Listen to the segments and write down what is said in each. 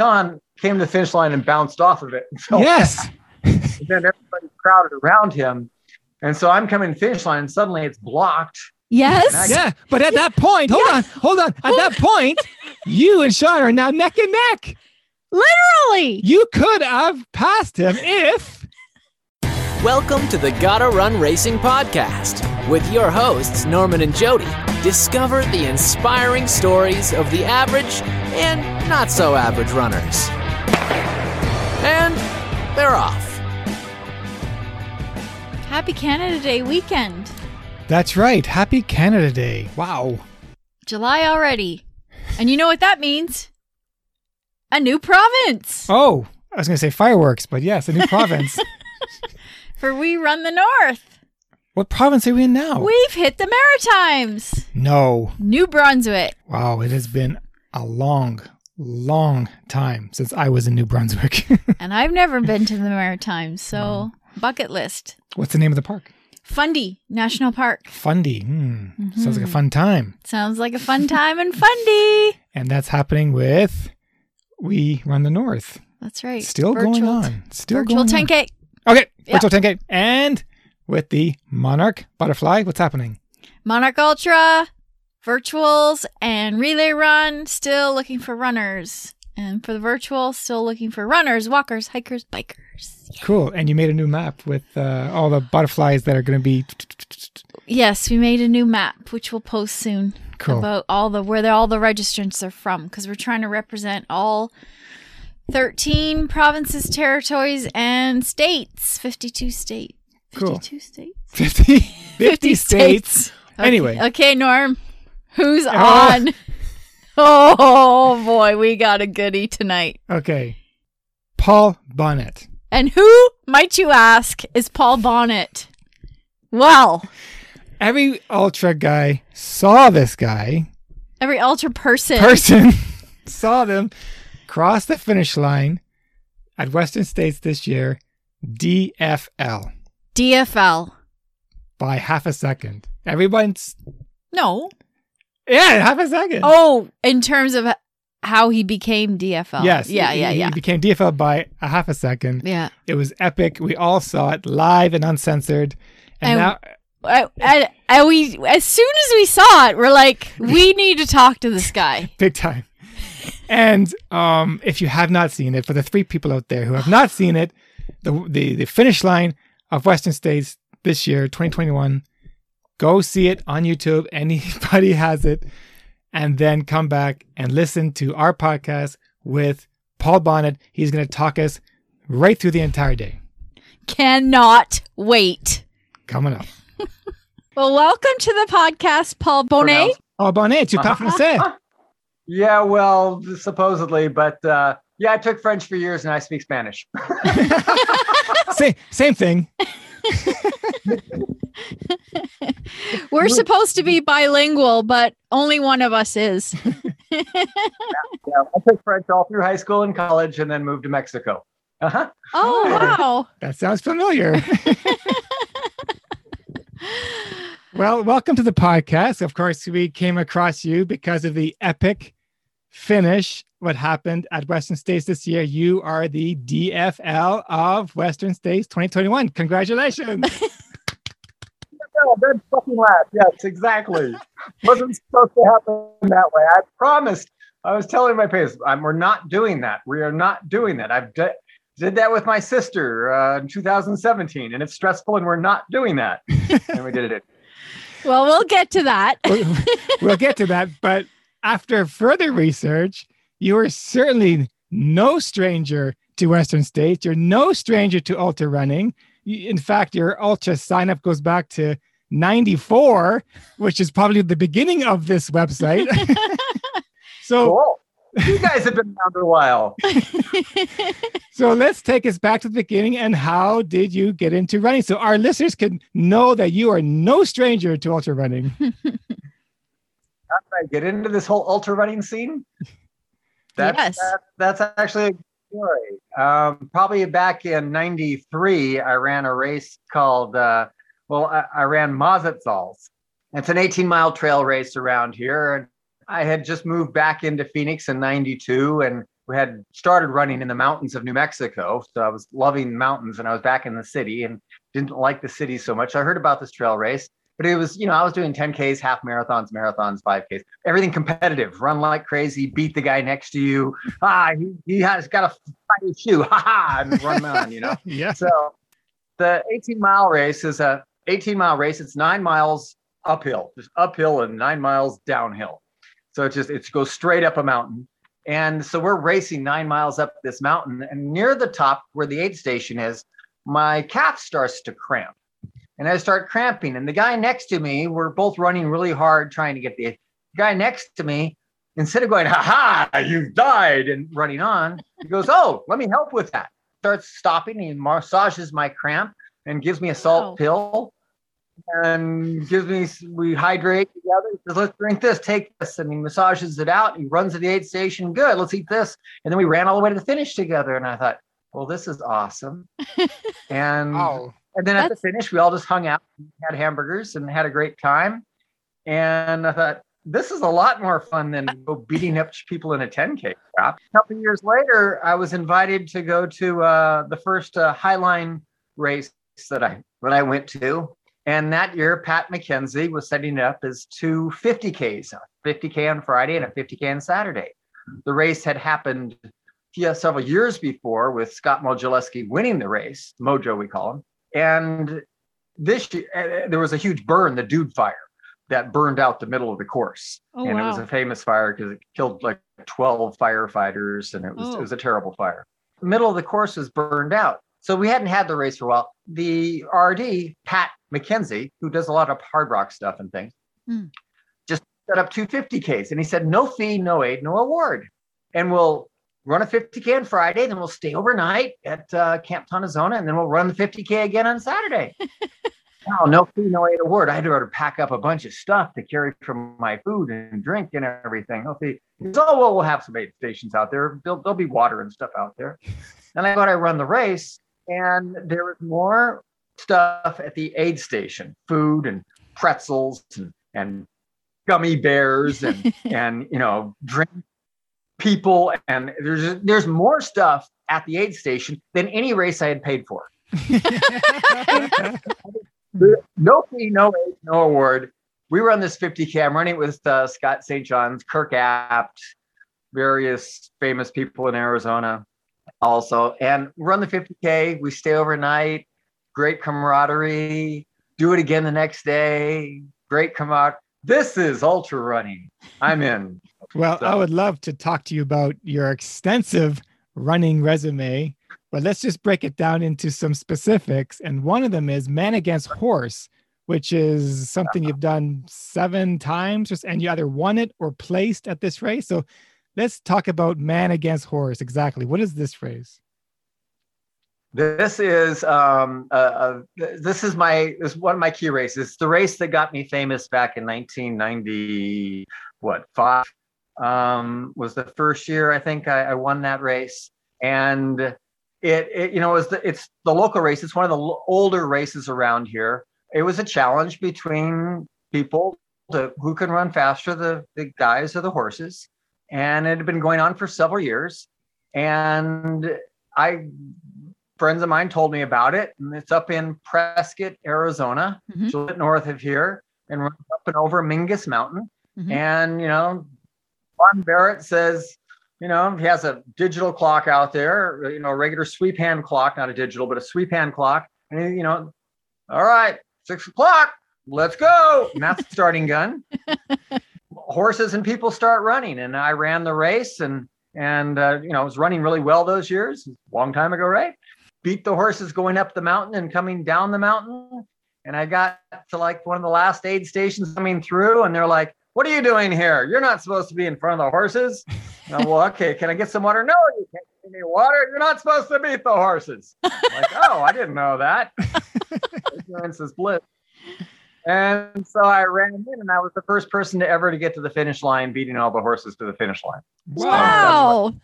Sean came to the finish line and bounced off of it. So Yes. then everybody crowded around him. And so I'm coming to the finish line and suddenly it's blocked. Yes. Yeah. But at that point, hold on, hold on. At that point, you and Sean are now neck and neck. Literally. You could have passed him if Welcome to the Gotta Run Racing Podcast with your hosts, Norman and Jody. Discover the inspiring stories of the average and not so average runners. And they're off. Happy Canada Day weekend. That's right. Happy Canada Day. Wow. July already. And you know what that means? A new province. Oh, I was going to say fireworks, but yes, a new province. For we run the north. what province are we in now? We've hit the Maritimes. No. New Brunswick. Wow, it has been a long, long time since I was in New Brunswick. And I've never been to the Maritimes, so bucket list. What's the name of the park? Fundy National Park. Fundy. Hmm. Sounds like a fun time. Sounds like a fun time in Fundy. And that's happening with We Run the North. That's right. Still going on. Still Virtual going on. 10K. Okay, Virtual 10K. And with the Monarch Butterfly, what's happening? Monarch Ultra, virtuals, and relay run. Still looking for runners. And for the virtual, still looking for runners, walkers, hikers, bikers. Cool. And you made a new map with uh, all the butterflies that are going to be Yes, we made a new map, which we'll post soon cool. about all the where all the registrants are from, because we're trying to represent all thirteen provinces, territories, and states. Fifty-two states. Cool. Fifty-two states. 50, 50 states. Okay. Anyway. Okay, Norm. Who's Oh. on? Oh boy, we got a goodie tonight. Okay. Paul Bonnet. And who, might you ask, is Paul Bonnet? Well, Every ultra guy saw this guy, every ultra person. person, saw them cross the finish line at Western States this year, DFL, DFL. by half a second. Everyone's, No. yeah, half a second. Oh, in terms of how he became DFL. yes. Yeah, he- yeah, he became DFL by a half a second. Yeah. It was epic. We all saw it live and uncensored. And, And- now, I, I, I- we as soon as we saw it, we're like, we need to talk to this guy. big time. And um, if you have not seen it, for the three people out there who have not seen it, the the, the finish line of Western States this year, 2021, go see it on YouTube. Anybody has it, and then come back and listen to our podcast with Paul Bonnet. He's going to talk us right through the entire day. Cannot wait. Coming up. Well, welcome to the podcast, Paul Bonnet. Pronounced- Paul Bonnet, tu parles français? Yeah, well, supposedly, but uh, yeah, I took French for years and I speak Spanish. same, same thing. We're supposed to be bilingual, but only one of us is. Yeah, I took French all through high school and college and then moved to Mexico. Uh-huh. Oh, wow. That sounds familiar. well, welcome to the podcast. Of course, we came across you because of the epic finish, what happened at Western States this year. You are the DFL of Western States 2021. Congratulations. That fucking laugh. Yes, exactly. Wasn't supposed to happen that way. I promised. I was telling my parents, I'm, we're not doing that. We are not doing that. I've d- did that with my sister uh, in 2017, and it's stressful, and we're not doing that. and we did it. Well, we'll get to that. we'll, we'll get to that. But after further research, you are certainly no stranger to Western States. You're no stranger to ultra running. In fact, your ultra sign up goes back to 94, which is probably the beginning of this website. so, Cool. You guys have been around a while. so let's take us back to the beginning. And how did you get into running? So our listeners can know that you are no stranger to ultra running. How did I get into this whole ultra running scene? That's, Yes. that- that's actually a story. Um, probably back in 93, I ran a race called, uh, well, I, I ran Mazatzals. It's an 18 mile trail race around here. And I had just moved back into Phoenix in 92 and we had started running in the mountains of New Mexico. So I was loving mountains and I was back in the city and didn't like the city so much. I heard about this trail race, but it was, you know, I was doing 10Ks, half marathons, marathons, 5Ks, everything competitive, run like crazy, beat the guy next to you. Ah, he, he has got a fire shoe, ha ha, and run on, you know? yeah. So the 18 mile race is a 18 mile race. It's nine miles uphill, just uphill and nine miles downhill. So it just, it goes straight up a mountain. And so we're racing nine miles up this mountain, and near the top where the aid station is, my calf starts to cramp. And I start cramping. And the guy next to me, we're both running really hard trying to get the guy next to me, instead of going, ha ha, you've died and running on, he goes, oh, let me help with that. Starts stopping, he massages my cramp and gives me a salt Wow. pill and gives me we hydrate together. He says, let's drink this, take this, and he massages it out. He runs to the aid station. Good, let's eat this. And then we ran all the way to the finish together. And I thought, well, this is awesome. and Oh, and then at the finish, we all just hung out, had hamburgers, and had a great time. And I thought, this is a lot more fun than go beating up people in a 10K crap. A couple of years later, I was invited to go to uh, the first uh, Highline race that I that I went to. And that year, Pat McKenzie was setting it up as two 50Ks, a 50K on Friday and a 50K on Saturday. The race had happened yeah, several years before with Scott Modulewski winning the race, Mojo we call him. And this year, uh, there was a huge burn, the Dude Fire, that burned out the middle of the course. Oh, and it was a famous fire because it killed like 12 firefighters and it was, Oh. it was a terrible fire. The middle of the course was burned out. So we hadn't had the race for a while. The RD, Pat McKenzie, who does a lot of hard rock stuff and things, Hmm. just set up 250Ks. And he said, no fee, no aid, no award. And we'll run a 50K on Friday, then we'll stay overnight at uh, Camp Tontozona, and then we'll run the 50K again on Saturday. Oh, no fee, no aid award. I had to pack up a bunch of stuff to carry from my food and drink and everything. No fee. He goes, oh, well, we'll have some aid stations out there. There'll, there'll be water and stuff out there. And I go to run the race, and there was more stuff at the aid station food and pretzels and, and gummy bears and, and, you know, drink people. And there's, there's more stuff at the aid station than any race I had paid for. No fee, no aid, no award. We run this 50K. I'm running it with uh, Scott St. John's, Kirk Apt, various famous people in Arizona also. And we run the 50K. We stay overnight. Great camaraderie. Do it again the next day. Great camaraderie. This is ultra running. I'm in. Well, I would love to talk to you about your extensive running resume, but let's just break it down into some specifics. And one of them is man against horse, which is something you've done seven times, and you either won it or placed at this race. So let's talk about man against horse. Exactly. What is this race? This is um, uh, uh, this is my this is one of my key races. It's the race that got me famous back in 1990. What five um, was the first year I think I, I won that race, and it, it you know was the it's the local race. It's one of the l- older races around here. It was a challenge between people to, who can run faster, the the guys or the horses, and it had been going on for several years. And I friends of mine told me about it, and it's up in Prescott, Arizona, Mhm. just north of here, and up and over Mingus Mountain. Mhm. And you know, Juan Barrett says, you know, he has a digital clock out there, you know, a regular sweep hand clock, not a digital, but a sweep hand clock, and you know, all right, six o'clock, let's go, and that's the starting gun. Horses and people start running, and I ran the race, and and uh, you know, I was running really well those years, long time ago, right? beat the horses going up the mountain and coming down the mountain. And I got to like one of the last aid stations coming through, and they're like, What are you doing here? You're not supposed to be in front of the horses. I'm, well, okay, can I get some water? No, you can't give me water. You're not supposed to beat the horses. I'm like, oh, I didn't know that. Ignorance is bliss. And so I ran in, and I was the first person to ever to get to the finish line, beating all the horses to the finish line. Wow.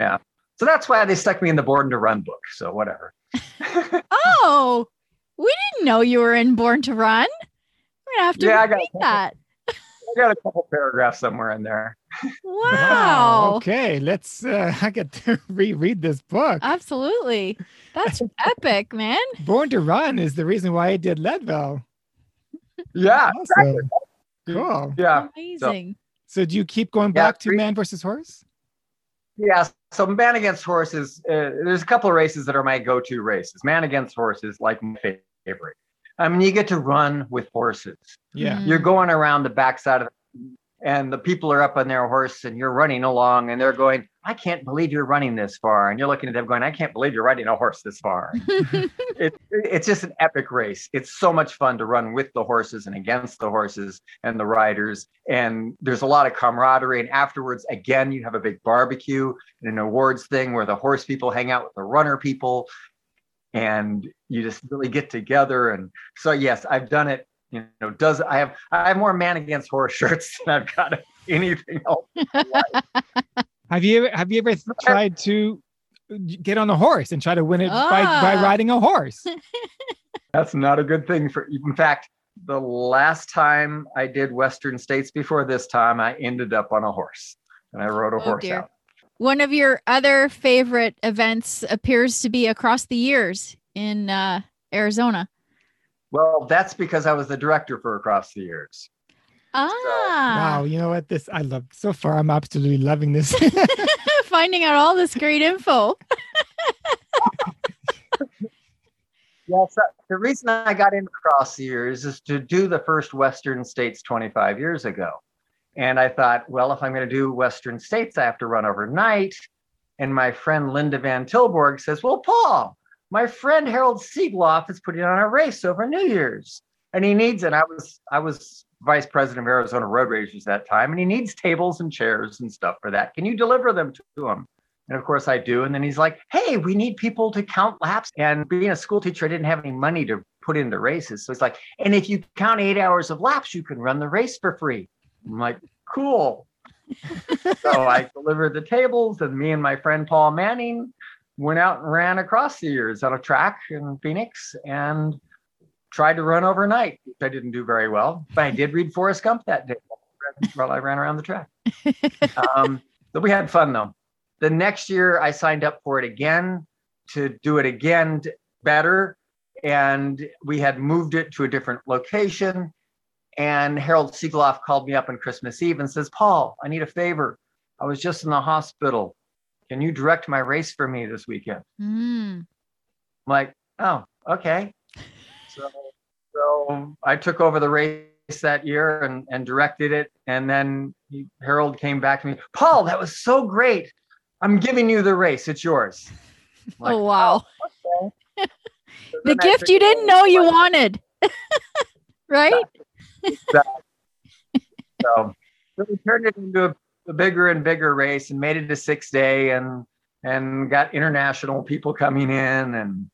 Yeah. So that's why they stuck me in the Born to Run book. So whatever. Oh, we didn't know you were in Born to Run. We're gonna have to Yeah, I got- that. I got a couple paragraphs somewhere in there. Wow. Okay, let's. Uh, I get to reread this book. Absolutely. That's epic, man. Born to Run is the reason why I did Leadville. Yeah, Awesome. Cool. yeah, Amazing. So do you keep going Yeah, back to three- Man versus Horse? yeah. So man against horses. Uh, there's a couple of races that are my go-to races. Man against horses, like my favorite. I mean, you get to run with horses. Yeah. Mm. You're going around the backside of the, and the people are up on their horse and you're running along and they're going, I can't believe you're running this far. And you're looking at them going, I can't believe you're riding a horse this far. it, it's just an epic race. It's so much fun to run with the horses and against the horses and the riders. And there's a lot of camaraderie. And afterwards, again, you have a big barbecue and an awards thing where the horse people hang out with the runner people. And you just really get together. And so, yes, I've done it. You know, does I have I have more man against horse shirts than I've got anything else. Have you ever have you ever tried to get on a horse and try to win it by, by Ah. riding a horse? That's not a good thing for in fact, the last time I did Western States before this time, I ended up on a horse and I rode a Oh, horse dear. out. One of your other favorite events appears to be across the years in uh, Arizona. Well, that's because I was the director for Across the Years. Ah, Wow, you know what? This I love so far. I'm absolutely loving this. finding out all this great info. Yeah, so the reason I got into Across the Years is to do the first Western States 25 years ago. And I thought, well, if I'm going to do Western States, I have to run overnight. And my friend Linda Van Tilborg says, Well, Paul, my friend Harold Sieglaff is putting on a race over New Year's. And he needs it. I was I was vice president of Arizona Road Racers that time, and he needs tables and chairs and stuff for that. Can you deliver them to him? And of course I do. And then he's like, hey, we need people to count laps. And being a school teacher, I didn't have any money to put into races. So it's like, and if you count eight hours of laps, you can run the race for free. I'm like, cool. so I delivered the tables, and me and my friend Paul Manning went out and ran across the years on a track in Phoenix and tried to run overnight, which I didn't do very well. But I did read Forrest Gump that day while I ran around the track. Um, but we had fun though. The next year, I signed up for it again to do it again better. And we had moved it to a different location. And Harold Sieglaff called me up on Christmas Eve and says, Paul, I need a favor. I was just in the hospital. Can you direct my race for me this weekend? Mm. I'm like, oh, okay. So, so I took over the race that year and, and directed it. And then he, Harold came back to me, Paul, that was so great. I'm giving you the race. It's yours. Like, oh wow, So the gift you didn't know you wanted, right? So, so we turned it into a, a bigger and bigger race and made it a six day and and got international people coming in and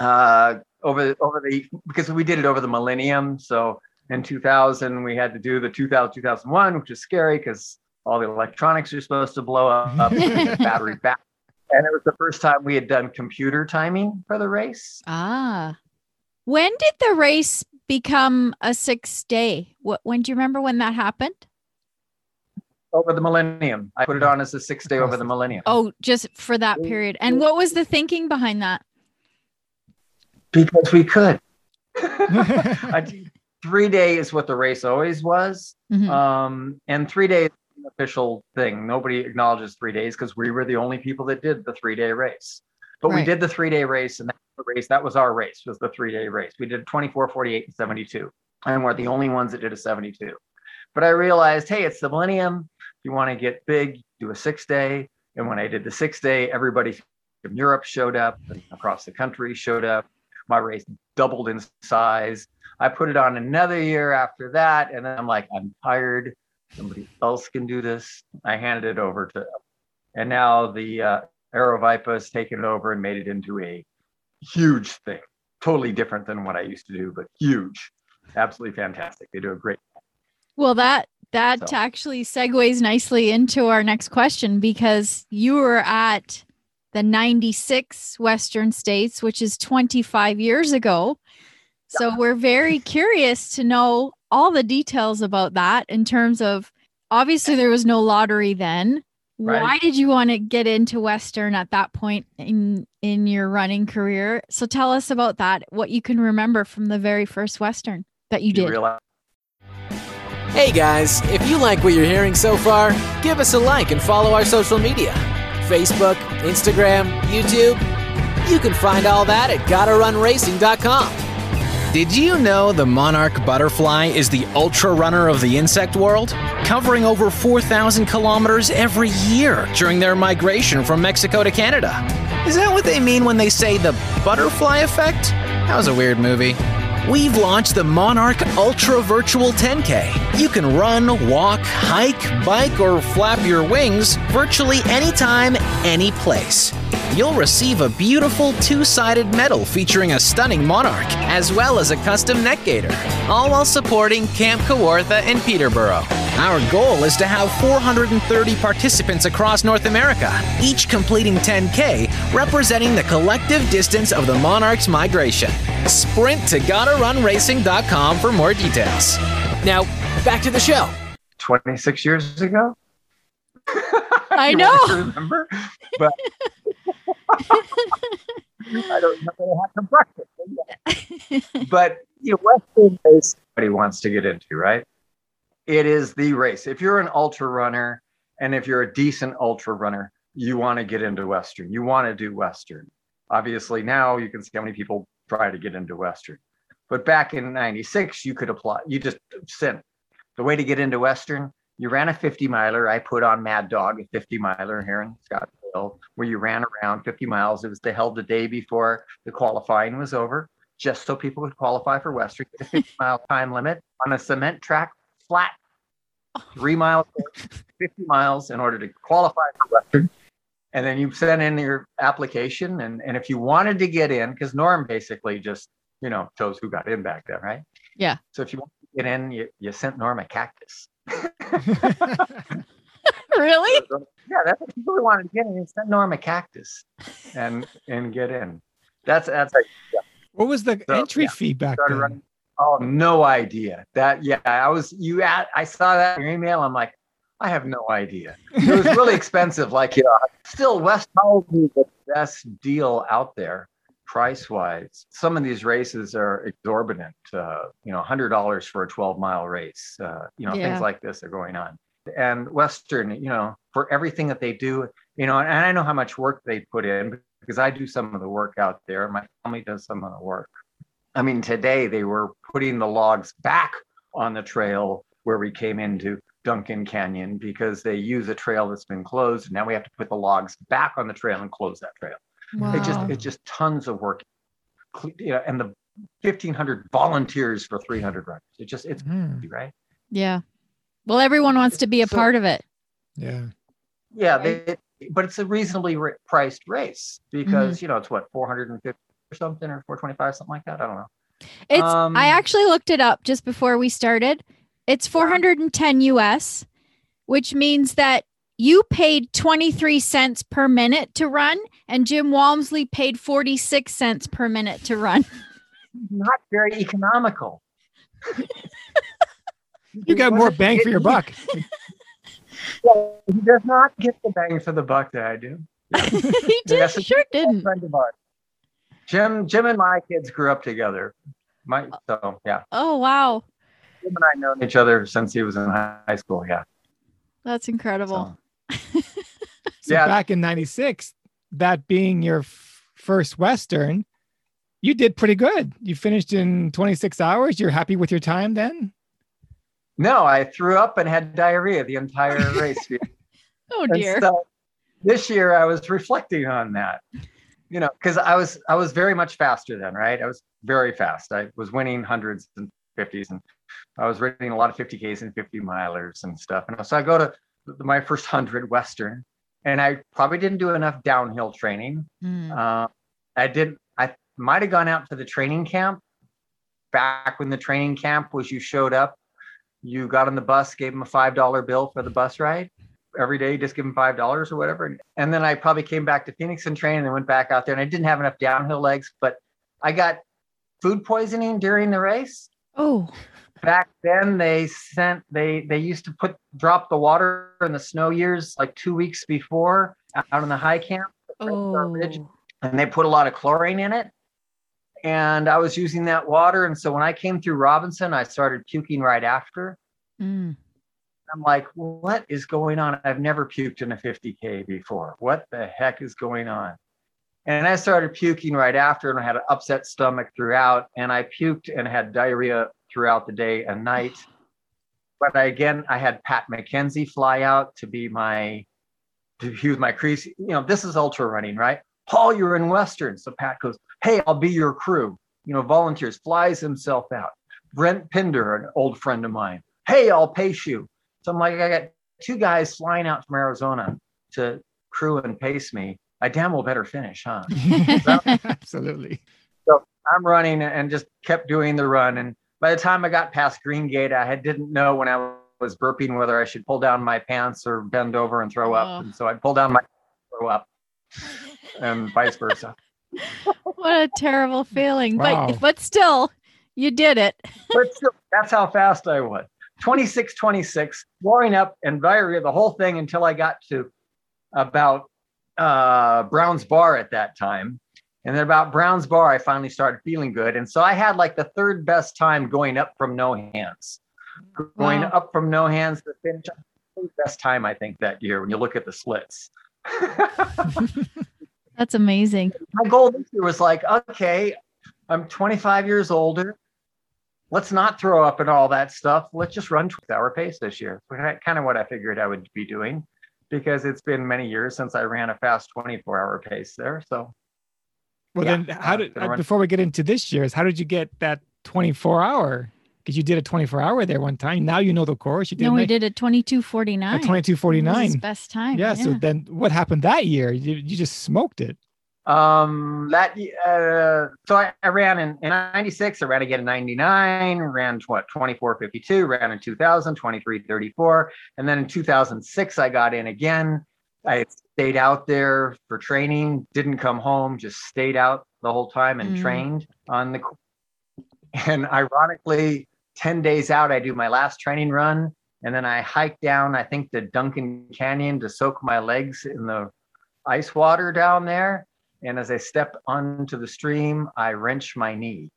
uh, over over the because we did it over the millennium. So in 2000 we had to do the 2000 2001, which is scary because all the electronics are supposed to blow up, battery back. And it was the first time we had done computer timing for the race. Ah, when did the race become a six day? What? When do you remember when that happened? Over the millennium, I put it on as a six day over the millennium. Oh, just for that period. And what was the thinking behind that? because we could. Three day is what the race always was. Mhm. Um, and three days official thing. Nobody acknowledges three days because we were the only people that did the three day race. But we did the three day race, and that was the race that was our race was the three day race. We did 24, 48, and 72, and we're the only ones that did a 72. But I realized, hey, it's the millennium. If you want to get big, do a six day. And when I did the six day, everybody from Europe showed up and across the country showed up. My race doubled in size. I put it on another year after that, and then I'm like, I'm tired. Somebody else can do this. I handed it over to, and now the uh, Aravaipa has taken it over and made it into a huge thing. Totally different than what I used to do, but huge. Absolutely fantastic. They do a great. Well, that that So- actually segues nicely into our next question because you were at the 96 Western States, which is 25 years ago. So we're very curious to know all the details about that in terms of obviously there was no lottery then. Right. Why did you want to get into Western at that point in in your running career? So tell us about that. What you can remember from the very first Western that you did. realize Hey guys, if you like what you're hearing so far, give us a like and follow our social media Facebook, Instagram, YouTube. You can find all that at gottarunracing.com. Did you know the monarch butterfly is the ultra runner of the insect world? Covering over 4,000 kilometers every year during their migration from Mexico to Canada. Is that what they mean when they say the butterfly effect? That was a weird movie. We've launched the Monarch Ultra Virtual 10K. You can run, walk, hike, bike, or flap your wings virtually anytime, any place. You'll receive a beautiful two sided medal featuring a stunning monarch, as well as a custom neck gaiter, all while supporting Camp Kawartha in Peterborough. Our goal is to have 430 participants across North America, each completing 10K, representing the collective distance of the monarch's migration. Sprint to gottarunracing.com for more details. Now, back to the show. 26 years ago. I know. Remember, but I don't know what I had for breakfast. But you know, Western race everybody wants to get into, right? It is the race. If you're an ultra runner and if you're a decent ultra runner, you want to get into Western. You want to do Western. Obviously, now you can see how many people try to get into Western. But back in 96, you could apply, you just sent the way to get into Western. You ran a 50 miler. I put on Mad Dog, a 50 miler here in Scottsdale, where you ran around 50 miles. It was the held the day before the qualifying was over, just so people could qualify for Western. A 50 mile time limit on a cement track, flat, three miles, 50 miles in order to qualify for Western. And then you sent in your application. And, and if you wanted to get in, because Norm basically just, you know, chose who got in back then, right? Yeah. So if you want to get in, you, you sent Norm a cactus. really? Yeah, that's what people wanted to get in. You sent Norm a cactus and and get in. That's that's like what was the So, entry yeah, fee back then? running. Oh, no idea. That yeah, I was you at I saw that in your email. I'm like, I have no idea. It was really expensive. Like, you know, still West probably the best deal out there price wise. Some of these races are exorbitant. Uh, you know, hundred dollars for a 12 mile race. Uh, you know, Yeah. things like this are going on. And Western, you know, for everything that they do, you know, and I know how much work they put in because I do some of the work out there. My family does some of the work. I mean, today they were putting the logs back on the trail where we came into Duncan Canyon because they use a trail that's been closed. And now we have to put the logs back on the trail and close that trail. Wow. It just it's just tons of work. Cle- You know, and the 1500 volunteers for 300 runners. It just it's Hmm, crazy, right. yeah. Well, everyone wants to be a So- part of it. yeah. Yeah, they, but it's a reasonably ri- priced race because you know it's what 450 or something or 425 something like that. I don't know. It's Um, I actually looked it up just before we started. It's 410 US, which means that you paid 23 cents per minute to run and Jim Walmsley paid 46 cents per minute to run. Not very economical. You got more bang for your buck. He does not get the bang for the buck that I do. he did, Yes, sure a didn't. friend of ours. Jim, Jim and my kids grew up together. My so yeah, Oh wow. Jim and I known each other since he was in high school. Yeah. That's incredible. So, So Yeah. back in 96, that being your f- first Western, you did pretty good. You finished in 26 hours. You're happy with your time then? no, I threw up and had diarrhea the entire race. Oh, oh dear. so this year I was reflecting on that, you know, because I was I was very much faster then, right? I was very fast. I was winning hundreds and fifties, and I was running a lot of 50ks and 50 milers and stuff. And so I go to my first hundred Western, and I probably didn't do enough downhill training. Mm. Uh, I didn't. I might have gone out to the training camp back when the training camp was. You showed up, you got on the bus, gave them a five dollar bill for the bus ride every day. Just give them five dollars or whatever. And, and then I probably came back to Phoenix and trained, and then went back out there. And I didn't have enough downhill legs, but I got food poisoning during the race. Oh. Back then they sent they they used to put drop the water in the snow years like two weeks before out on the high camp. Oh. Ridge. and they put a lot of chlorine in it. And i was using that water. And so when i came through robinson i started puking right after. Mm. i'm like what is going on? I've never puked in a 50k before. What the heck is going on? And i started puking right after and i had an upset stomach throughout. And i puked and had diarrhea throughout the day and night. But I, again i had pat mckenzie fly out to be my to he was my crease you know this is ultra running right? Paul you're in western. So pat goes hey i'll be your crew. You know volunteers flies himself out. Brent pinder an old friend of mine. Hey i'll pace you. So i'm like i got two guys flying out from arizona to crew and pace me. I damn well better finish huh? Absolutely. So I'm running and just kept doing the run. And by the time i got past green gate i had, didn't know when i was burping whether i should pull down my pants or bend over and throw Oh. up and so i pulled down my throw up and vice versa What a terrible feeling. Wow. But but still, you did it. but still, that's how fast I was. 26, 26, blowing up and diarrhea, the whole thing until I got to about uh, Brown's Bar at that time. And then about Brown's Bar, I finally started feeling good. And so I had like the third best time going up from no hands. Going Wow. up from no hands to finish, best time I think that year when you look at the splits. That's amazing. my goal this year was like, okay, I'm 25 years older. Let's not throw up and all that stuff. Let's just run 12 hour pace this year. Kind of what I figured I would be doing because it's been many years since I ran a fast 24 hour pace there. So Well, Yeah, then, how did uh, before we get into this year's, how did you get that 24 hour? Because you did a 24 hour there one time. Now you know the course. You did No, we like did a twenty two forty a 2249. Best time. Yeah, So then, what happened that year? You, you just smoked it. um that uh so I, I ran in, in 96 i ran again in 99 ran what 2452 ran in 2000 2334 and then in 2006 i got in again i stayed out there for training didn't come home just stayed out the whole time and Mm. trained on the and ironically 10 days out i do my last training run and then i hike down i think the duncan canyon to soak my legs in the ice water down there and as I step onto the stream, I wrench my knee.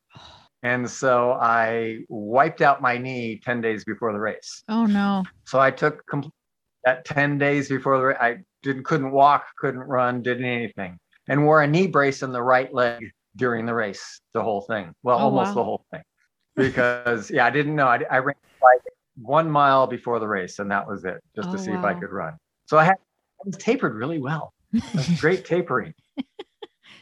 And so I wiped out my knee 10 days before the race. Oh no. So I took that 10 days before the race. I didn't couldn't walk, couldn't run, didn't anything. And wore a knee brace in the right leg during the race, the whole thing. Well, Oh, almost wow. the whole thing. Because yeah, I didn't know. I, I ran like one mile before the race, and that was it, just Oh, to see if I could run. So I had I was tapered really well. Great tapering.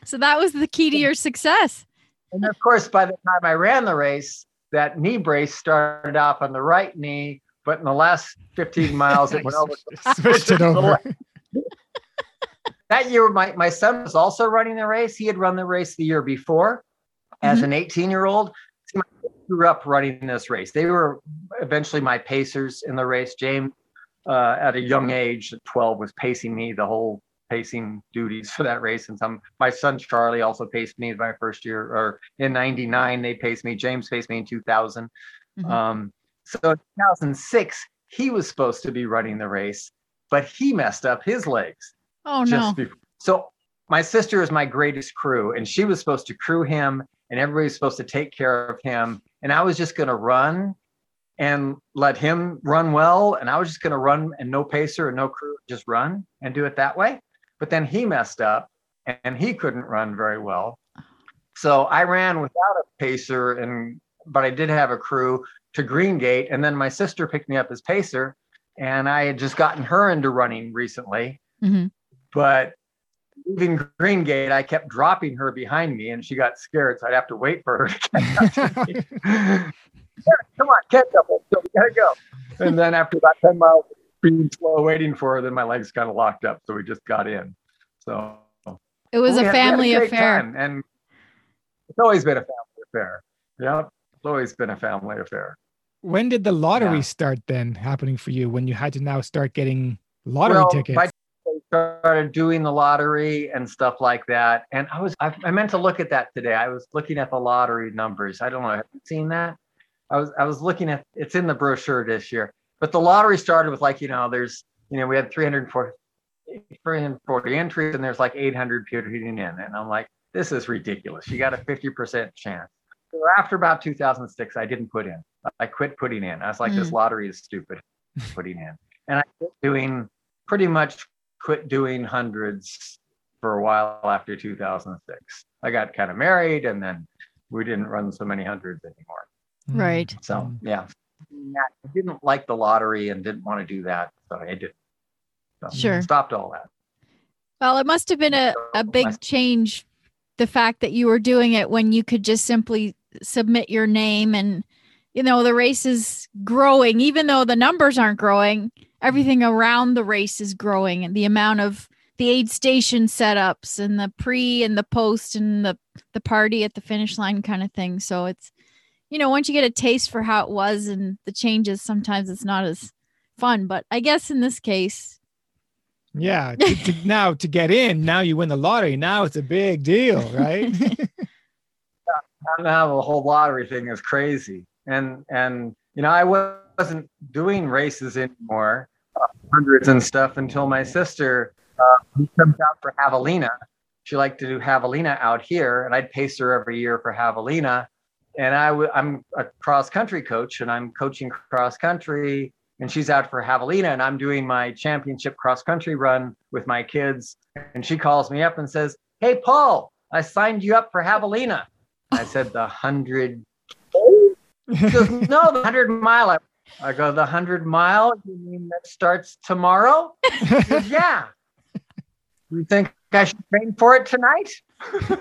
So that was the key to your success. And of course, by the time I ran the race, that knee brace started off on the right knee, but in the last 15 miles, it went over. Switched it over. That year, my, my son was also running the race. He had run the race the year before as an 18 year old. Grew up running this race. They were eventually my pacers in the race. James, uh, at a young age, at 12, was pacing me the whole pacing duties for that race. And some, my son Charlie also paced me my first year, or in '99 they paced me. James paced me in 2000. Mhm. Um, so in 2006 he was supposed to be running the race, but he messed up his legs Oh no. before. So my sister is my greatest crew, and she was supposed to crew him, and everybody's supposed to take care of him. And I was just going to run and let him run well, and I was just going to run and no pacer and no crew, just run and do it that way. But then he messed up, and he couldn't run very well. So I ran without a pacer, and but I did have a crew to Green Gate, and then my sister picked me up as pacer, and I had just gotten her into running recently Mhm. but leaving Green Gate, I kept dropping her behind me, and she got scared, so I'd have to wait for her to catch up to me. Come on, catch up! So we gotta go. And then after about ten miles, of being slow, waiting for her, then my legs kind of locked up, so we just got in. So It was a family great affair. time, and it's always been a family affair. Yeah, it's always been a family affair. When did the lottery Yeah. start then happening for you when you had to now start getting lottery Well, tickets? I started doing the lottery and stuff like that. And I was I, I meant to look at that today. I was looking at the lottery numbers. I don't know. Have you seen that? I was I was looking at it's in the brochure this year, but the lottery started with like you know there's you know we had 340, 340 entries and there's like 800 people hitting in, and I'm like this is ridiculous. You got a 50% chance. So after about 2006, I didn't put in. I quit putting in. I was like, this mm. lottery is stupid. Putting in, and I quit doing pretty much quit doing hundreds for a while after 2006. I got kind of married, and then we didn't run so many hundreds anymore. Mm. Right. So yeah, I didn't like the lottery and didn't want to do that, so I did. So Sure. Stopped all that. Well, it must have been a, a big change the fact that you were doing it when you could just simply submit your name and you know the race is growing even though the numbers aren't growing everything around the race is growing and the amount of the aid station setups and the pre and the post and the the party at the finish line kind of thing so it's you know once you get a taste for how it was and the changes sometimes it's not as fun but i guess in this case Yeah. To, to, now to get in, now you win the lottery. Now it's a big deal, right? now the whole lottery thing is crazy and and you know i wasn't doing races anymore uh, hundreds and stuff until my sister uh, comes out for javelina. She liked to do javelina out here and i'd pace her every year for javelina. And I w- i'm a cross country coach and i'm coaching cross country and she's out for javelina and i'm doing my championship cross country run with my kids. And she calls me up and says hey paul i signed you up for javelina. I said the hundred. She goes, no, the hundred mile. I, go, the hundred mile. You mean that starts tomorrow? Goes, yeah. You think I should train for it tonight? so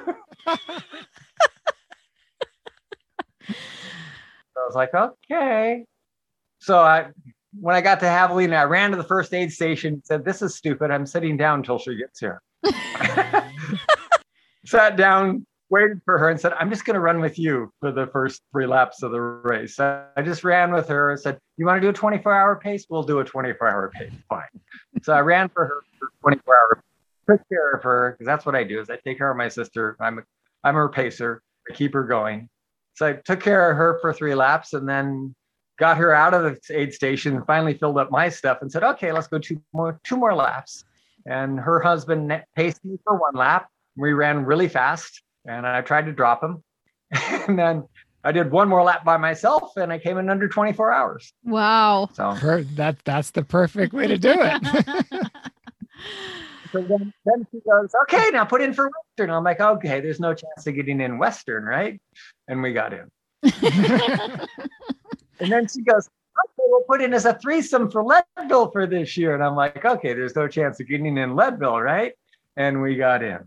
I was like, okay. So I, when I got to Javelina, I ran to the first aid station. and Said, "This is stupid. I'm sitting down until she gets here." Sat down, waited for her and said, I'm just going to run with you for the first three laps of the race. I just ran with her and said, You want to do a 24 hour pace? We'll do a 24 hour pace. Fine. so I ran for her for 24 hour, took care of her because that's what I do is I take care of my sister. I'm a, I'm her pacer. I keep her going. So I took care of her for three laps and then got her out of the aid station and finally filled up my stuff and said, okay, let's go two more, two more laps. And her husband paced me for one lap. We ran really fast and I tried to drop him. and then I did one more lap by myself and I came in under 24 hours. Wow. So Per- that that's the perfect way to do it. So then, then she goes, okay, now put in for Western. I'm like, okay, there's no chance of getting in Western, right? And we got in. And then she goes, okay, we'll put in as a threesome for Leadville for this year. And I'm like, okay, there's no chance of getting in Leadville, right? And we got in.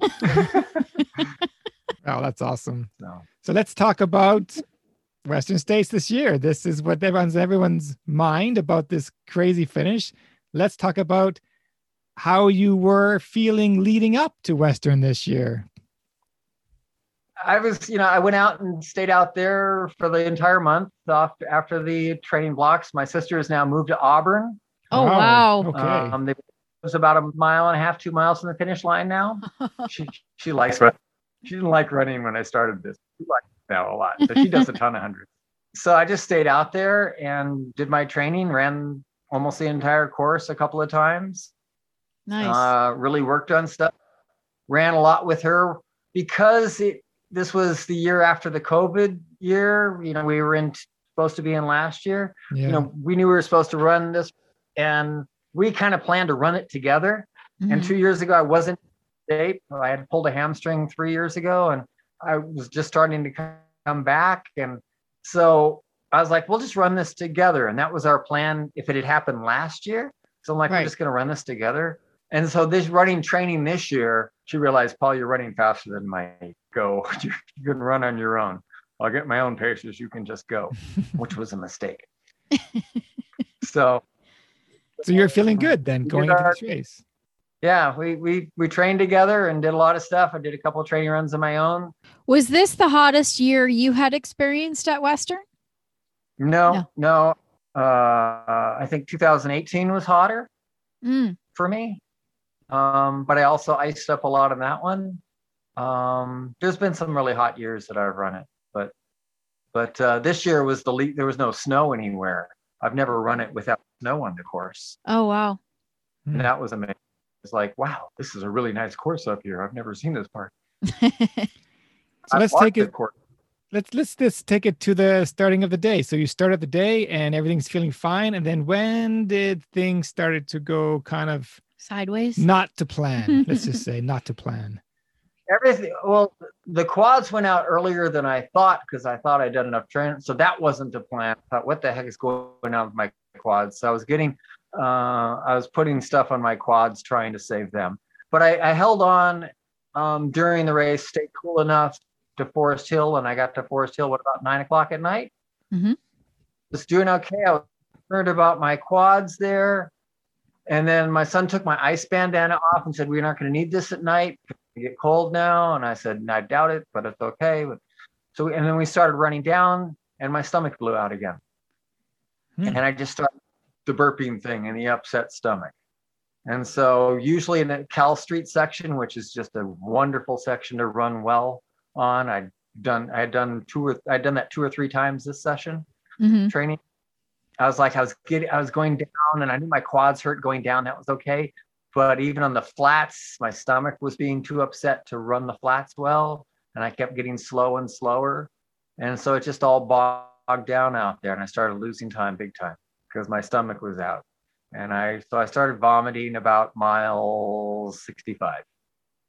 Oh, that's awesome. So So let's talk about Western States this year. This is what everyone's everyone's mind about this crazy finish. Let's talk about how you were feeling leading up to Western this year. I was, you know, I went out and stayed out there for the entire month off after the training blocks. My sister has now moved to Auburn. Oh, wow. Okay. Um, they it was about a mile and a half, two miles from the finish line now. she she likes run. She didn't like running when I started this. She likes now a lot. So she does a ton of hundreds. So I just stayed out there and did my training, ran almost the entire course a couple of times. Nice. Uh, really worked on stuff. Ran a lot with her because it this was the year after the COVID year. You know, we were in supposed to be in last year. Yeah. You know, we knew we were supposed to run this, and we kind of planned to run it together. And Mhm. two years ago, I wasn't shape. I had pulled a hamstring three years ago, and I was just starting to come- back. And so I was like, we'll just run this together. And that was our plan if it had happened last year. So I'm like, Right. we're just going to run this together. And so this running training this year, she realized, Paul, you're running faster than my go. You you can run on your own. I'll get my own paces. You can just go, which was a mistake. so So you're feeling good then going into our- this race. Yeah, we we we trained together and did a lot of stuff. I did a couple of training runs of my own. Was this the hottest year you had experienced at Western? No, no. Uh, I think 2018 was hotter Mm, for me, um, but I also iced up a lot on that one. Um, there's been some really hot years that I've run it, but But uh, this year was the le- there was no snow anywhere. I've never run it without snow on the course, Oh wow. And that was amazing. It's like, wow, this is a really nice course up here. I've never seen this part. So I've let's take it. course. Let's let's just take it to the starting of the day. So you start at the day and everything's feeling fine, and then when did things started to go kind of Sideways. not to plan? let's just say not to plan. Everything. Well, the quads went out earlier than I thought because I thought I'd done enough training. So that wasn't the plan. I thought, what the heck is going on with my quads? So I was getting, uh, I was putting stuff on my quads, trying to save them. But I, I held on um, during the race, stayed cool enough to Forest Hill, and I got to Forest Hill what about nine o'clock at night. Mm-hmm. Just doing okay. I was concerned about my quads there. And then my son took my ice bandana off and said, We're not going to need this at night get cold now? And I said, I doubt it, but it's okay. So, and then we started running down and my stomach blew out again. Hmm. And I just started the burping thing and the upset stomach. And so usually in the Cal Street section, which is just a wonderful section to run well on, I'd done, I had done two or I'd done that two or three times this session hmm training. I was like, I was getting, I was going down and I knew my quads hurt going down. That was okay. But even on the flats, my stomach was being too upset to run the flats well. And I kept getting slow and slower. And so it just all bogged down out there. And I started losing time big time because my stomach was out. And I, so I started vomiting about mile 65.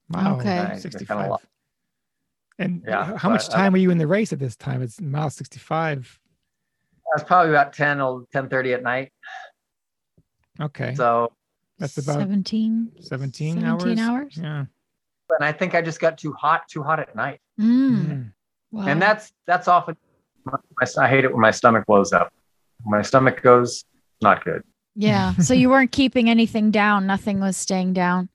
Wow. Okay. I- I kinda 65. And Yeah, how much but, uh, time were you in the race at this time? It's mile 65. I was probably about 10 or 10 30 at night. Okay. So, That's about 17, 17, 17 hours. hours. Yeah. and I think I just got too hot, too hot at night. Mm. Mm. Wow. and that's that's often my, I hate it when my stomach blows up. When my stomach goes, not good. yeah. So you weren't keeping anything down. Nothing was staying down.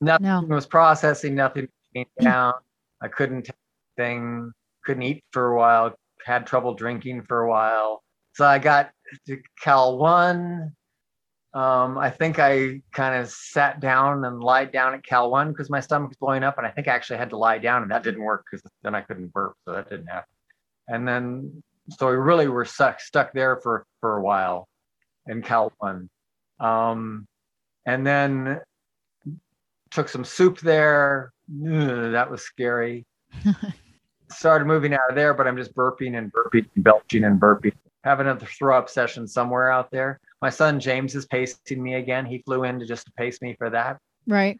Nothing No. was processing, nothing came down. I couldn't take thing, couldn't eat for a while, had trouble drinking for a while. So I got to Cal one. Um, I think I kind of sat down and lied down at Cal one because my stomach was blowing up, and I think I actually had to lie down, and that didn't work because then I couldn't burp, so that didn't happen. And then, so we really were stuck stuck there for for a while in Cal one, um, and then took some soup there. Ugh, that was scary. Started moving out of there, but I'm just burping and burping and belching and burping. Having another throw up session somewhere out there. My son James is pacing me again. He flew in to just to pace me for that. Right.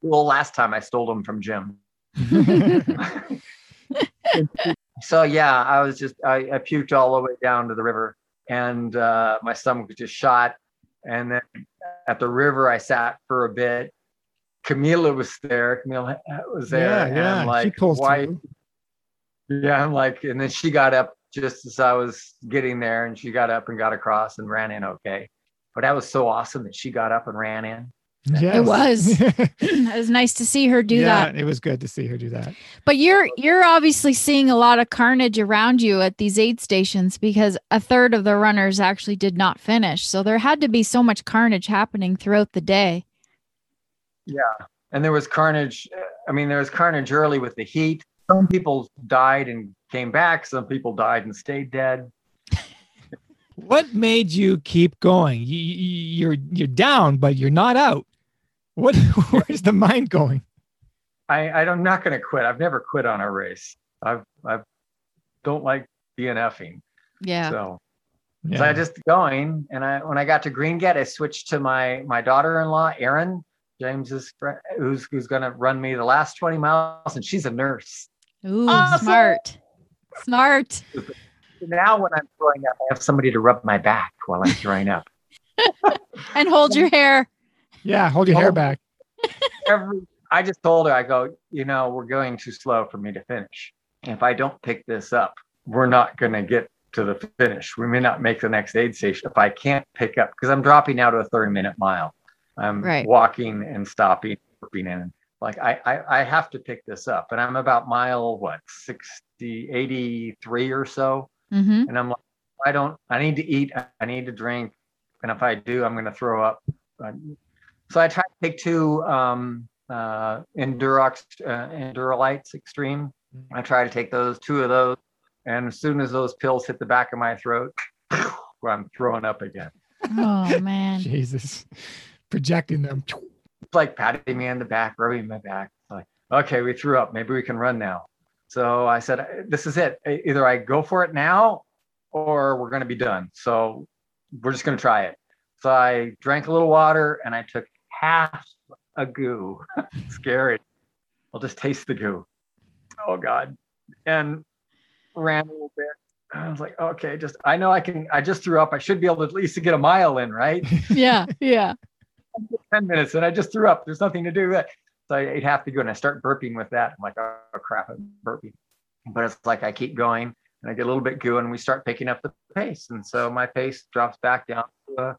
Well, last time I stole him from Jim. so yeah, I was just I, I puked all the way down to the river, and uh, my stomach was just shot. And then at the river, I sat for a bit. Camila was there. Camila was there, Yeah, and yeah, I'm she like, pulls why? through. Yeah, I'm like, and then she got up just as I was getting there, and she got up and got across and ran in okay. But that was so awesome that she got up and ran in. Yes. was. it was nice to see her do yeah, that. it was good to see her do that. But you're you're obviously seeing a lot of carnage around you at these aid stations because a third of the runners actually did not finish. So there had to be so much carnage happening throughout the day. Yeah. And there was carnage i mean there was carnage early with the heat some people died and came back some people died and stayed dead What made you keep going? You, you- you're you're down, but you're not out. What? Where's the mind going? i, I i'm not going to quit i've never quit on a race i've i don't like DNFing. Yeah. so Yeah. so i just going and i when i got to green gate i switched to my my daughter-in-law erin james's friend who's who's going to run me the last 20 miles and she's a nurse Ooh, Awesome. smart. Smart. now when i'm throwing up i have somebody to rub my back while i'm throwing up And hold your hair. Yeah. Hold your hair back. every I just told her, I go, you know, we're going too slow for me to finish. If I don't pick this up, we're not going to get to the finish. We may not make the next aid station if I can't pick up because I'm dropping out of a 30 minute mile. I'm Right. walking and stopping, burping in. Like I, I, I have to pick this up. And I'm about mile, what, 60, 83 or so. hmm And I'm like, I don't, I need to eat, I need to drink. And if I do, I'm going to throw up. Um, So I tried to take two um, uh, Endurox, uh, Endurolytes Extreme. I try to take those, two of those. And as soon as those pills hit the back of my throat, I'm throwing up again. Oh man. Jesus. Projecting them. It's like patting me on the back, rubbing my back. Like, okay, we threw up. Maybe we can run now. So I said, this is it. Either I go for it now or we're going to be done. So we're just going to try it. So I drank a little water and I took half a goo. Scary. I'll just taste the goo. Oh God. And ran a little bit. I was like, okay, just I know I can. I just threw up. I should be able to at least to get a mile in, right? Yeah, yeah. Ten minutes, and I just threw up. There's nothing to do. That so I ate half the goo, and I start burping with that. I'm like, oh crap, I'm burping. But it's like I keep going, and I get a little bit goo, and we start picking up the pace, and so my pace drops back down to a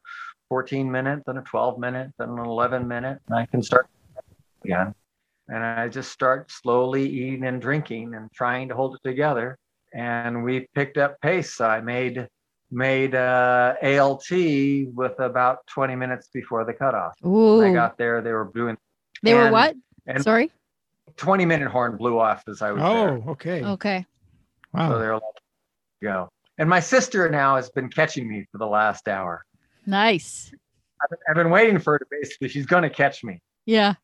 14 minute, then a 12 minute, then an 11 minute, and I can start again. And I just start slowly eating and drinking and trying to hold it together and we picked up pace. I made made uh, ALT with about 20 minutes before the cutoff. Ooh. When I got there, they were doing. They were what? And Sorry. 20 minute horn blew off as I was there. Oh, okay. Okay. So Wow. they're like, go. And my sister now has been catching me for the last hour. Nice. I've been, I've been waiting for her to basically, she's going to catch me. Yeah.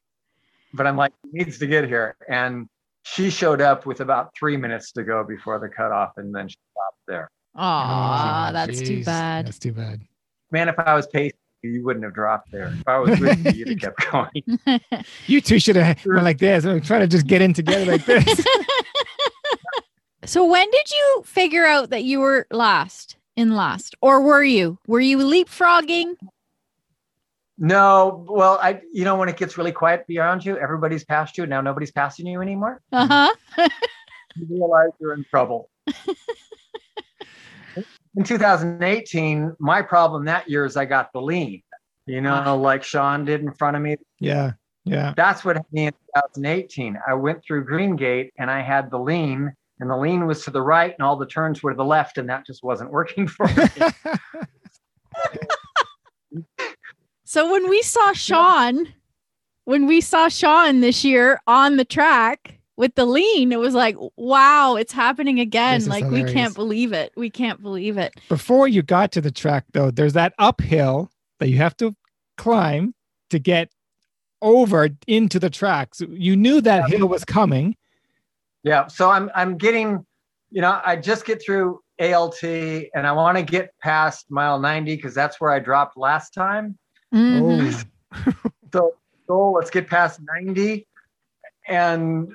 But I'm like, needs to get here. And she showed up with about three minutes to go before the cutoff, and then she stopped there. Aw, Oh, that's too bad. That's too bad. Man, if I was pacing, you, you wouldn't have dropped there. If I was with you, you'd have kept going. You two should have went like this. I'm trying to just get in together like this. so when did you figure out that you were last in last? Or were you? Were you leapfrogging? No, well, I, you know, when it gets really quiet beyond you, everybody's past you. Now nobody's passing you anymore. Uh-huh. You realize you're in trouble. in 2018, my problem that year is I got the lean. You know, like Sean did in front of me. yeah. Yeah. That's what happened in 2018. I went through Green Gate and I had the lean, and the lean was to the right, and all the turns were to the left, and that just wasn't working for me. So when we saw Sean, when we saw Sean this year on the track with the lean, it was like, wow, it's happening again. This is Like we can't believe it. We can't believe it. Before you got to the track, though, there's that uphill that you have to climb to get over into the tracks. So you knew that hill was coming. Yeah. So I'm I'm getting, you know, I just get through ALT and I want to get past mile 90 because that's where I dropped last time. Mhm. Oh, So so let's get past 90. And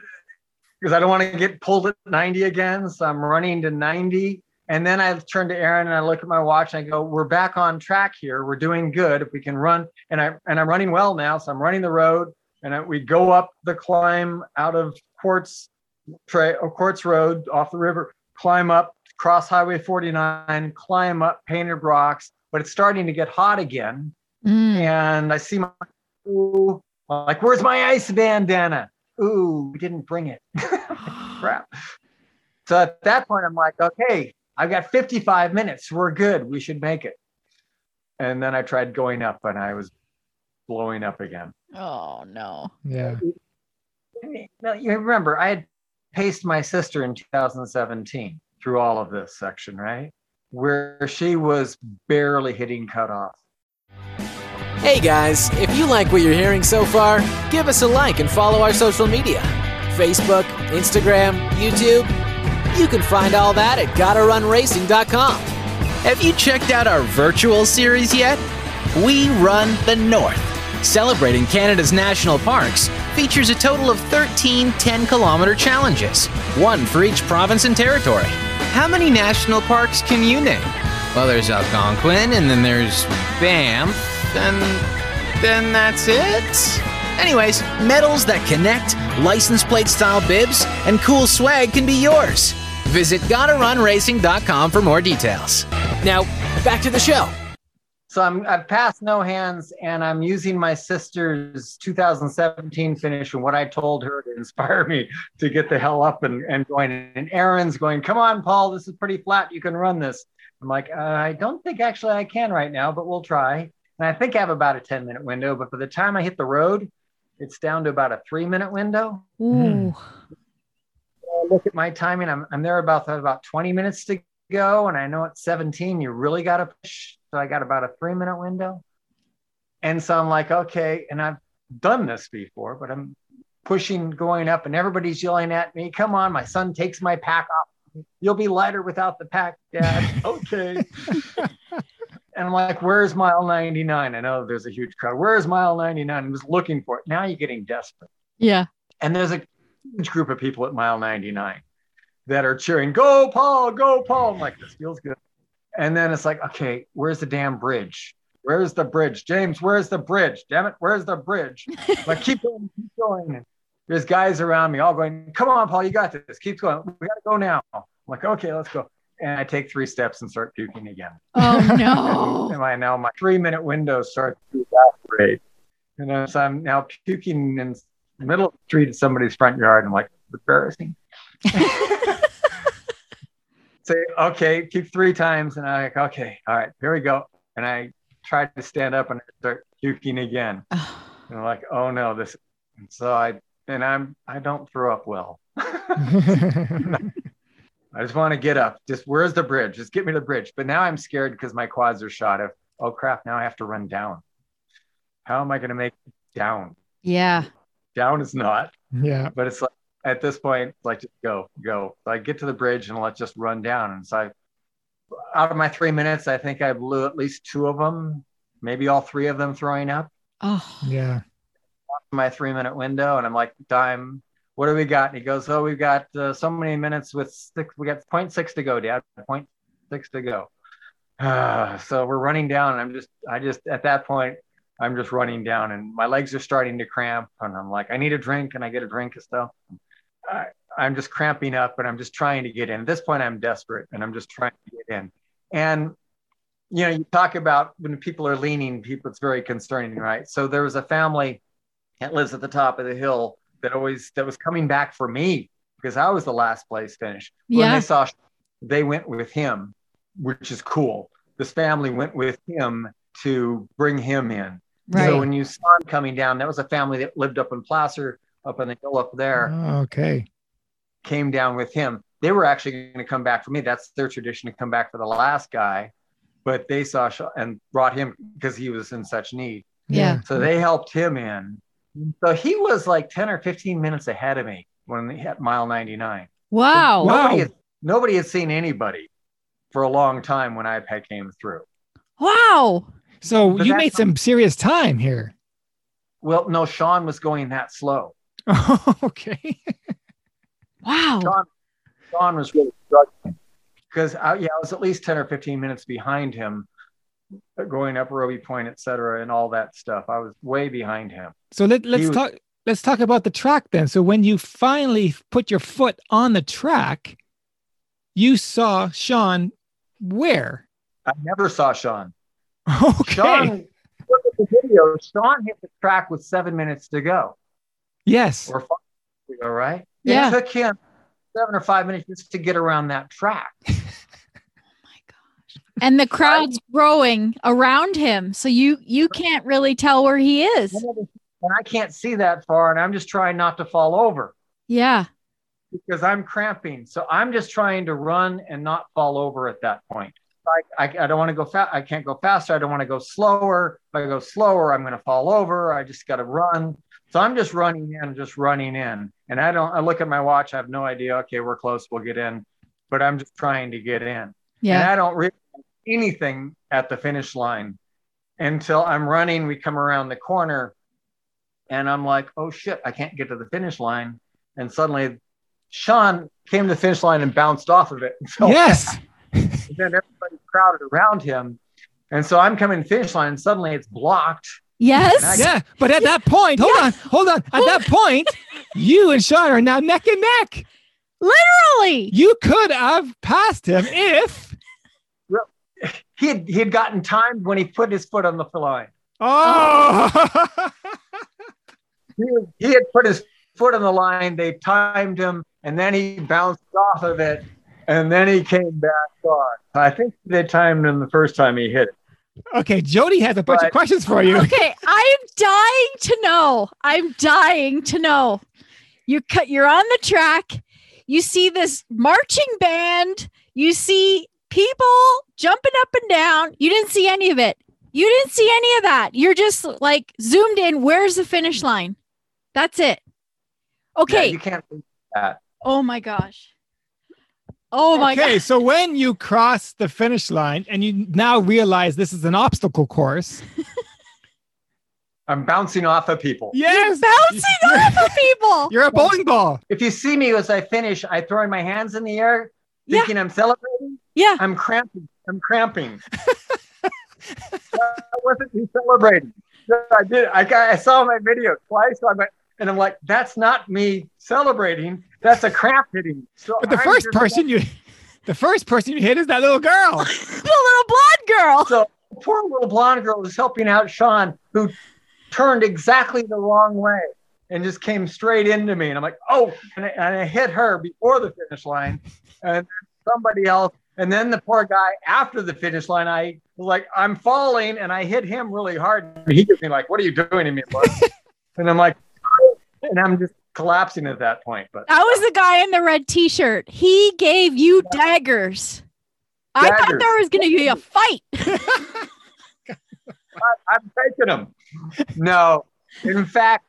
because I don't want to get pulled at 90 again. So I'm running to 90. And then I turn to Aaron and I look at my watch and I go, we're back on track here. We're doing good. If we can run, and I and I'm running well now. So I'm running the road and I, we go up the climb out of Quartz Trail or Quartz Road off the river, climb up, cross Highway 49, climb up Pointed Rocks, but it's starting to get hot again. Mm. And I see my ooh, like, where's my ice bandana? Ooh, we didn't bring it. Crap. So at that point, I'm like, okay, I've got 55 minutes. We're good. We should make it. And then I tried going up and I was blowing up again. Oh no. yeah. Now, you remember, I had paced my sister in 2017 through all of this section, right? Where she was barely hitting cutoff. Hey guys, if you like what you're hearing so far, give us a like and follow our social media Facebook, Instagram, YouTube. You can find all that at gottarunracing.com. Have you checked out our virtual series yet? We Run the North, celebrating Canada's national parks, features a total of 13 10 kilometer challenges, one for each province and territory. How many national parks can you name? Well, there's Algonquin, and then there's Banff, and then that's it? Anyways, medals that connect, license plate style bibs, and cool swag can be yours. Visit gottarunracing.com for more details. Now, back to the show. So I'm I've passed no hands and I'm using my sister's 2017 finish and what I told her to inspire me to get the hell up and, and going. And Aaron's going, come on, Paul, this is pretty flat. You can run this. I'm like, uh, I don't think actually I can right now, but we'll try. And I think I have about a 10 minute window, but by the time I hit the road, it's down to about a three minute window. Ooh. I look at my timing. I'm, I'm there about about 20 minutes to go, and I know at 17 you really got to push. So I got about a three minute window, and so I'm like, okay, and I've done this before, but I'm pushing, going up, and everybody's yelling at me. Come on, my son takes my pack off. You'll be lighter without the pack, Dad. okay. And I'm like, where's mile 99? I know there's a huge crowd. Where's mile 99? I was looking for it. Now you're getting desperate. Yeah. And there's a huge group of people at mile 99 that are cheering, go, Paul, go, Paul. I'm like, this feels good. And then it's like, okay, where's the damn bridge? Where's the bridge? James, where's the bridge? Damn it, where's the bridge? like, keep going, keep going. And there's guys around me all going, come on, Paul, you got this. Keep going. We got to go now. I'm like, okay, let's go and I take three steps and start puking again. Oh no! and I now my three minute window starts to evaporate, and as I'm now puking in the middle of the street at somebody's front yard, I'm like, embarrassing. Say okay, puke three times, and I'm like, okay, all right, here we go. And I tried to stand up and start puking again. and I'm like, oh no, this. And so I and I'm I don't throw up well. I just want to get up. Just where's the bridge? Just get me to the bridge. But now I'm scared because my quads are shot of, oh crap, now I have to run down. How am I going to make down? Yeah. Down is not. Yeah. But it's like at this point, like just go, go. So I get to the bridge and let's just run down. And so I, out of my three minutes, I think I blew at least two of them, maybe all three of them throwing up. Oh. Yeah. My three minute window. And I'm like, dime. what do we got? And he goes, oh, we've got uh, so many minutes with six. We got 0.6 to go, Dad. 0.6 to go. Uh, so we're running down, and I'm just, I just at that point, I'm just running down, and my legs are starting to cramp, and I'm like, I need a drink, and I get a drink and stuff. I, I'm just cramping up, and I'm just trying to get in. At this point, I'm desperate, and I'm just trying to get in. And you know, you talk about when people are leaning, people, it's very concerning, right? So there was a family that lives at the top of the hill that always that was coming back for me because I was the last place finish. When they saw, they went with him, which is cool. This family went with him to bring him in. Right. So when you saw him coming down, that was a family that lived up in Placer, up on the hill up there, Oh, okay. came down with him. They were actually going to come back for me. That's their tradition to come back for the last guy, but they saw Sean and brought him because he was in such need. Yeah. So they helped him in. So he was like 10 or 15 minutes ahead of me when he hit mile 99. wow. Wow. Nobody, had, nobody had seen anybody for a long time when iPad came through. Wow. So But you made some serious time here. Well, no, Sean was going that slow. okay. Wow. Sean, Sean was really struggling because I, uh, yeah, I was at least 10 or 15 minutes behind him uh, going up Robie Point, et cetera, and all that stuff. I was way behind him. So let, let's was- talk. Let's talk about the track then. So when you finally put your foot on the track, you saw Sean where? I never saw Sean. Okay. Sean, look at the video. Sean hit the track with seven minutes to go. Yes. or five ago, right? Yeah. It took him seven or five minutes just to get around that track. Oh my gosh. And the crowd's growing around him. So you you can't really tell where he is. And I can't see that far, and I'm just trying not to fall over Yeah. because I'm cramping. So I'm just trying to run and not fall over at that point. I, I, I don't want to go fast. I can't go faster. I don't want to go slower. If I go slower, I'm going to fall over. I just got to run. So I'm just running in, just running in. And I don't, I look at my watch. I have no idea. Okay, we're close. We'll get in. But I'm just trying to get in. Yeah. And. I don't realize anything at the finish line until I'm running. We come around the corner and I'm like, oh shit, I can't get to the finish line. And suddenly Sean came to the finish line and bounced off of it. So yes. and then everybody crowded around him. And so I'm coming to the finish line and suddenly it's blocked. Yes. Yeah. But at that point, hold on, hold on. At that point, you and Sean are now neck and neck. Literally. You could have passed him if. He had, he had gotten timed when he put his foot on the line. Oh. He, he had put his foot on the line. They timed him and then he bounced off of it and then he came back on. I think they timed him the first time he hit it. Okay. Jody has a bunch of questions for you. Okay, I'm dying to know. I'm dying to know. You cut you're on the track. You see this marching band. You see people jumping up and down. You didn't see any of it. You didn't see any of that. You're just like zoomed in. Where's the finish line? That's it. Okay. Yeah, you can't do that. oh my gosh. Oh my god. okay, god. so when you cross the finish line and you now realize this is an obstacle course, I'm bouncing off of people. yes, Bouncing you're, off of people. You're a bowling ball. If you see me as I finish, I throw my hands in the air, Yeah. thinking I'm celebrating. Yeah. I'm cramping. I'm cramping. I wasn't celebrating. I did. I got. I saw my video twice. So I went, and I'm like, that's not me celebrating. That's a crap hitting. So But the I'm first just- person you the first person you hit is that little girl. The little blonde girl. So poor little blonde girl was helping out Sean, who turned exactly the wrong way and just came straight into me. And I'm like, oh, and I, and I hit her before the finish line, and somebody else. And then the poor guy after the finish line, I was like, I'm falling, and I hit him really hard. And he gets me like, what are you doing to me? and I'm like, and I'm just collapsing at that point. But That was the guy in the red t-shirt. He gave you daggers. I thought there was going to be a fight. I'm taking them. No, in fact,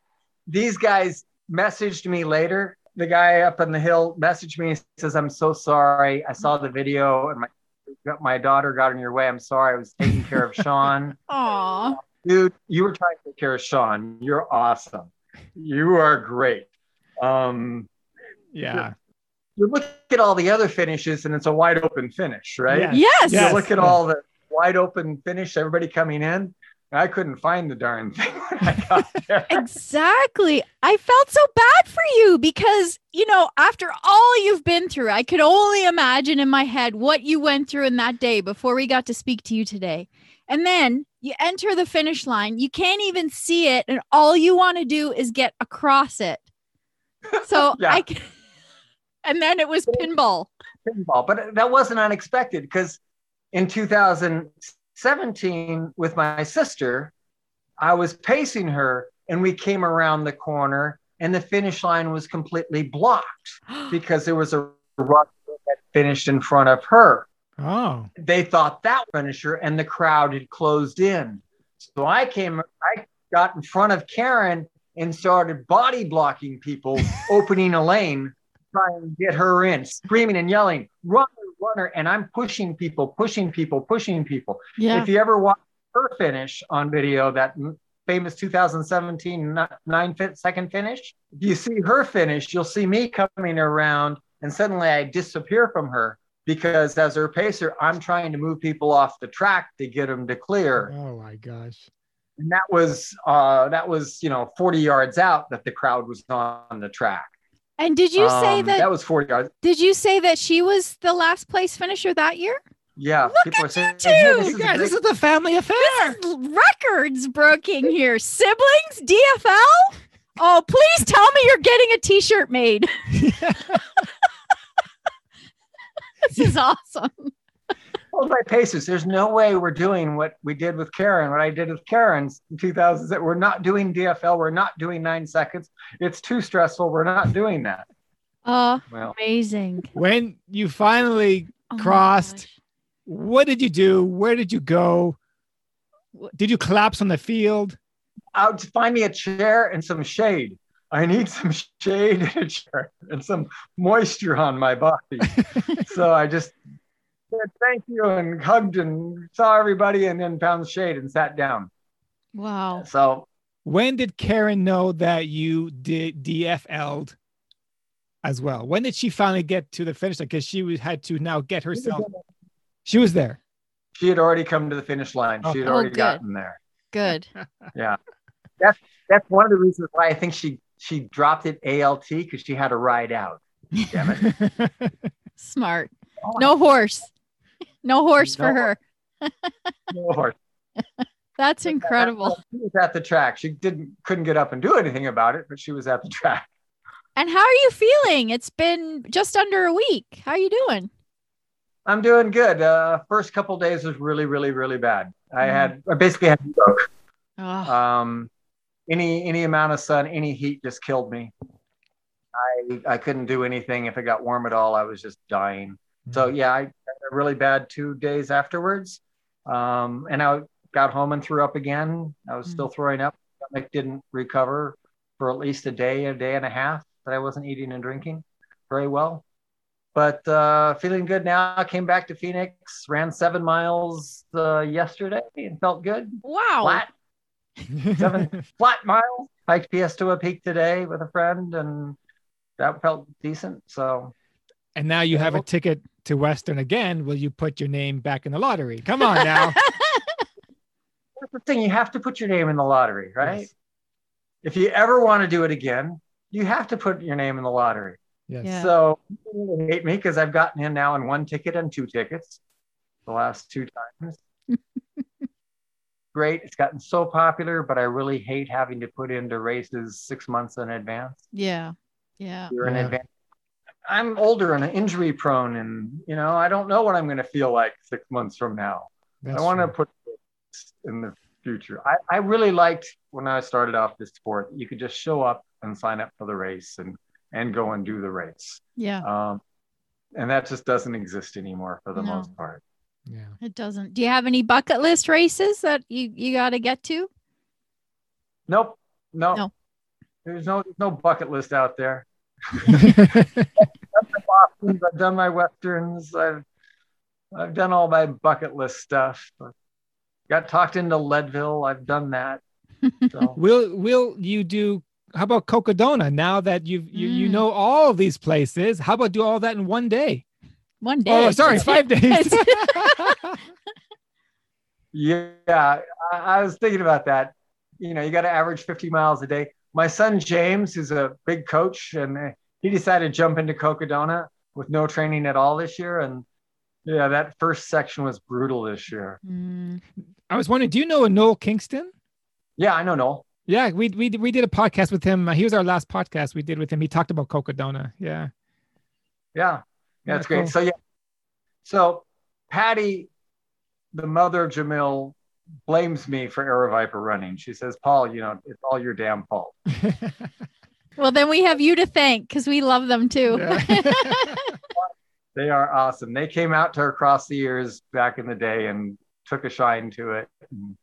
these guys messaged me later. The guy up on the hill messaged me and says, "I'm so sorry. I saw the video and my my daughter got in your way. I'm sorry. I was taking care of Sean. Aw. Dude, you were trying to take care of Sean. You're awesome. You are great. Um, Yeah. you look at all the other finishes and it's a wide open finish, right? Yes. Yes. You look at all the wide open finish, everybody coming in. I couldn't find the darn thing when I got there. Exactly. I felt so bad for you because, you know, after all you've been through, I could only imagine in my head what you went through in that day before we got to speak to you today. And then you enter the finish line, you can't even see it, and all you want to do is get across it. So Yeah. I c- and then it was pinball. pinball, but that wasn't unexpected because in 2017 with my sister, I was pacing her and we came around the corner and the finish line was completely blocked because there was a runner that finished in front of her. Oh. They thought that finisher and the crowd had closed in. So I came, I got in front of Karen and started body blocking people, opening a lane, trying to get her in, screaming and yelling, runner, runner. And I'm pushing people, pushing people, pushing people. Yeah. If you ever watch her finish on video, that famous 2017 n- nine fit second finish, if you see her finish, you'll see me coming around and suddenly I disappear from her because as her pacer, I'm trying to move people off the track to get them to clear. Oh my gosh. And that was uh, that was you know 40 yards out that the crowd was on the track. And did you say Um, that, that was 40 yards? did you say that she was the last place finisher that year? Yeah, Look people at are saying, you "Hey, this is a guys, great this is a family affair. records breaking here. Siblings, DFL. Oh, please tell me you're getting a t-shirt made. this is awesome. Told my pacers, there's no way we're doing what we did with Karen, what I did with Karen's in 2000. That we're not doing DFL, we're not doing nine seconds. It's too stressful. We're not doing that. Oh, Well, amazing. when you finally Oh Crossed. what did you do? Where did you go? Did you collapse on the field? out to find me a chair and some shade. I need some shade and a chair and some moisture on my body. so I just said thank you and hugged and saw everybody and then found the shade and sat down. Wow. So When did Karen know that you did DFL'd as well? When did she finally get to the finish line? Because she had to now get herself. She was there. she had already come to the finish line. She had Oh, already good. gotten there. Good. Yeah. That's that's one of the reasons why I think she she dropped it ALT because she had to ride out. Damn it. Smart. Oh. No horse. No horse for her. No horse. That's incredible. She was at the track. She didn't couldn't get up and do anything about it, but she was at the track. And how are you feeling? It's been just under a week. How are you doing? I'm doing good. Uh, first couple days was really, really, really bad. I had I basically had stroke. Oh, Um, any any amount of sun, any heat just killed me. I I couldn't do anything. If it got warm at all, I was just dying. So yeah, I had a really bad two days afterwards. Um, and I got home and threw up again. I was still throwing up. Stomach didn't recover for at least a day, a day and a half that I wasn't eating and drinking very well. But uh, feeling good now. I came back to Phoenix, ran seven miles uh, yesterday and felt good. Wow. Flat, seven flat miles. I hiked Piestewa Peak today with a friend and that felt decent. So and now you have a ticket to Western again. Will you put your name back in the lottery? Come on now. that's the thing. You have to put your name in the lottery, right? Yes. If you ever want to do it again, you have to put your name in the lottery. Yes. Yeah. So hate me because I've gotten in now in one ticket and two tickets the last two times. Great. It's gotten so popular, but I really hate having to put into races six months in advance. Yeah. Yeah. You're in advance. I'm older and injury prone, and you know, I don't know what I'm going to feel like six months from now. That's I want to put in the future. I, I really liked when I started off this sport, you could just show up and sign up for the race and and go and do the race. Yeah. Um, and that just doesn't exist anymore for the No. most part. Yeah. It doesn't. Do you have any bucket list races that you, you got to get to? Nope. No. No. There's no no bucket list out there. Bostons, I've done my westerns. I've I've done all my bucket list stuff. Got talked into Leadville. I've done that. So will Will you do? How about Cocodona? Now that you've you you Mm. know all of these places, how about do all that in one day? One day. Oh, sorry, five days. Yeah, I, I was thinking about that. You know, you got to average 50 miles a day. My son James, who's a big coach, and he decided to jump into Cocodona with no training at all this year. And yeah, that first section was brutal this year. Mm, I was wondering, do you know a Noel Kingston? Yeah, I know, Noel. Yeah, we we we did a podcast with him. He was our last podcast we did with him. He talked about Cocodona. Yeah. Yeah, yeah, that's Yeah, great. cool. So yeah, so Patty, the mother of Jamil, blames me for Aravaipa running. She says, "Paul, you know, it's all your damn fault." well, then we have you to thank because we love them too. Yeah. They are awesome. They came out to her across the years back in the day and took a shine to it. And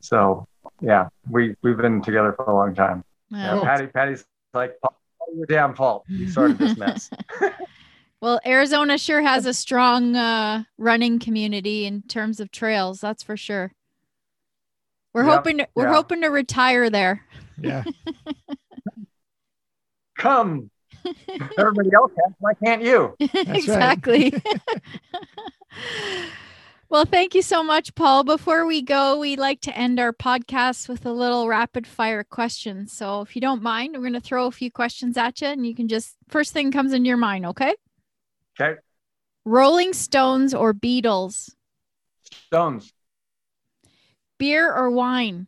so yeah, we we've been together for a long time. Yeah, Patty, Patty's like, all your damn fault. You started this mess. well, Arizona sure has a strong uh, running community in terms of trails. That's for sure. We're Yep, hoping to, we're yeah. hoping to retire there. yeah. Come. Everybody else has. Why can't you? exactly. well, thank you so much, Paul. Before we go, we like to end our podcast with a little rapid fire question. So, if you don't mind, we're going to throw a few questions at you, and you can just first thing comes into your mind. Okay. Okay. Rolling Stones or Beatles? Stones, Beer or wine?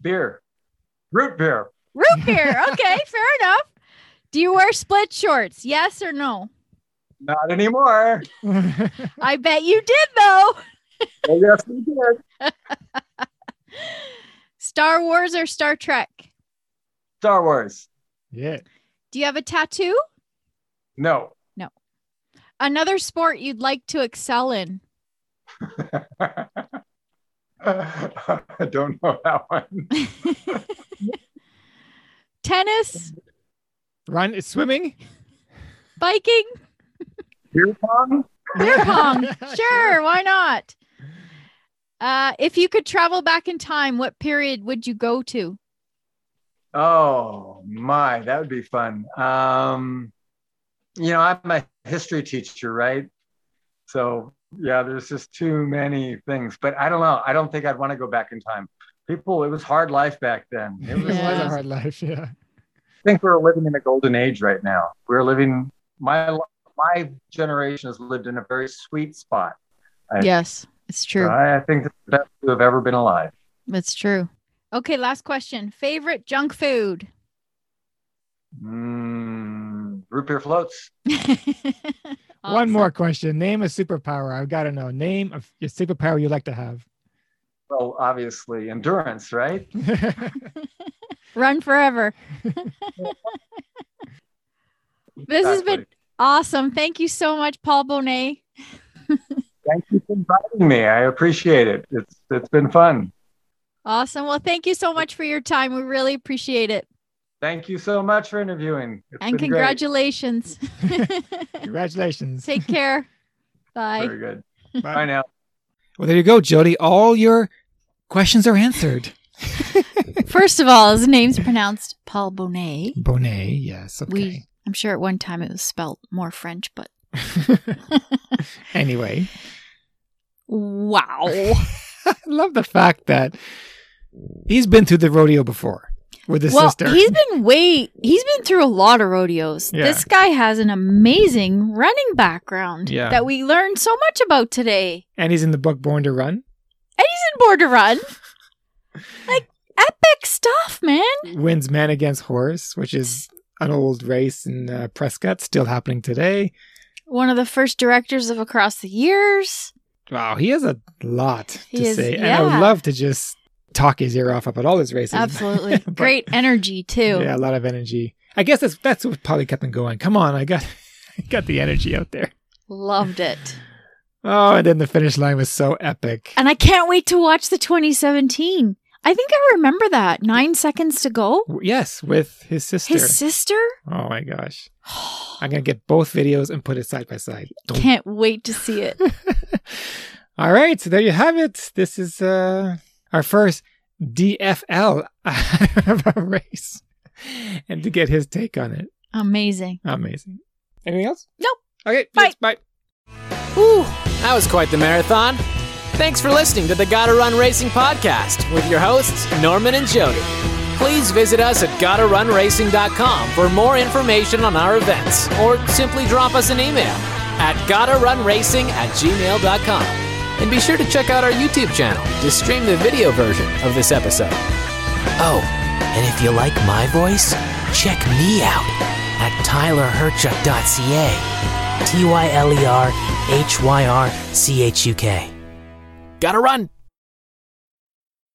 beer, root beer. Root beer. Okay, fair enough. Do you wear split shorts? Yes or no? Not anymore. I bet you did, though. Oh, yes, we did. Star Wars or Star Trek? Star Wars. yeah. Do you have a tattoo? No. No. Another sport you'd like to excel in? I don't know that one. Tennis, Run swimming. biking, Beer pong? beer pong. sure, why not? Uh, if you could travel back in time, what period would you go to? Oh my, that would be fun. Um, you know, I'm a history teacher, right? So yeah, there's just too many things. But I don't know. I don't think I'd want to go back in time. People, it was hard life back then. It It was, was Yeah. a hard life. Yeah. I think we're living in a golden age right now. We're living my my generation has lived in a very sweet spot. I- Yes, it's true. I, I think it's the best to have ever been alive. It's true. Okay, last question. Favorite junk food? Mm, root beer floats. One um, Awesome. more question. Name a superpower. I've got to know. Name a your superpower you'd like to have. Well, obviously endurance, right? Run forever. This has been awesome. Thank you so much, Paul Bonet. Thank you for inviting me. I appreciate it. It's it's been fun. Awesome. Well, thank you so much for your time. We really appreciate it. Thank you so much for interviewing. It's and congratulations. Congratulations. Take care. Bye. Very good. Bye now. Well, there you go, Jody. All your questions are answered. First of all, his name's pronounced Paul Bonet. Bonet, yes. Okay. We, I'm sure at one time it was spelled more French, but anyway, wow. I love the fact that he's been through the rodeo before with his well, sister. he's been way he's been through a lot of rodeos. Yeah. This guy has an amazing running background Yeah. that we learned so much about today. and he's in the book Born to Run. And he's in Born to Run. like epic stuff, man. Wins man against horse, which is an old race in uh, Prescott, still happening today. One of the first directors of Across the Years. Wow, he has a lot to He is- say, and I would love to just talk his ear off about all his races. Absolutely. But- Great energy too. Yeah, a lot of energy. I guess that's that's what probably kept him going. Come on, I got I got the energy out there. Loved it. Oh, and then the finish line was so epic. And I can't wait to watch the 2017. I think I remember that. Nine seconds to go. Yes, with his sister. His sister? oh my gosh. I'm gonna get both videos and put it side by side. Don't- Can't wait to see it. All right, so there you have it. This is uh our first DFL race. And to get his take on it. Amazing. Amazing. Anything else? Nope. Okay, Bye. thanks, bye. Whew, that was quite the marathon. Thanks for listening to the Gotta Run Racing podcast with your hosts, Norman and Jody. Please visit us at gottarunracing.com for more information on our events, or simply drop us an email at gottarunracing at gmail.com. And be sure to check out our YouTube channel to stream the video version of this episode. Oh, and if you like my voice, check me out at tylerhyrchuk.ca. T Y L E R H Y R C H U K. Gotta run!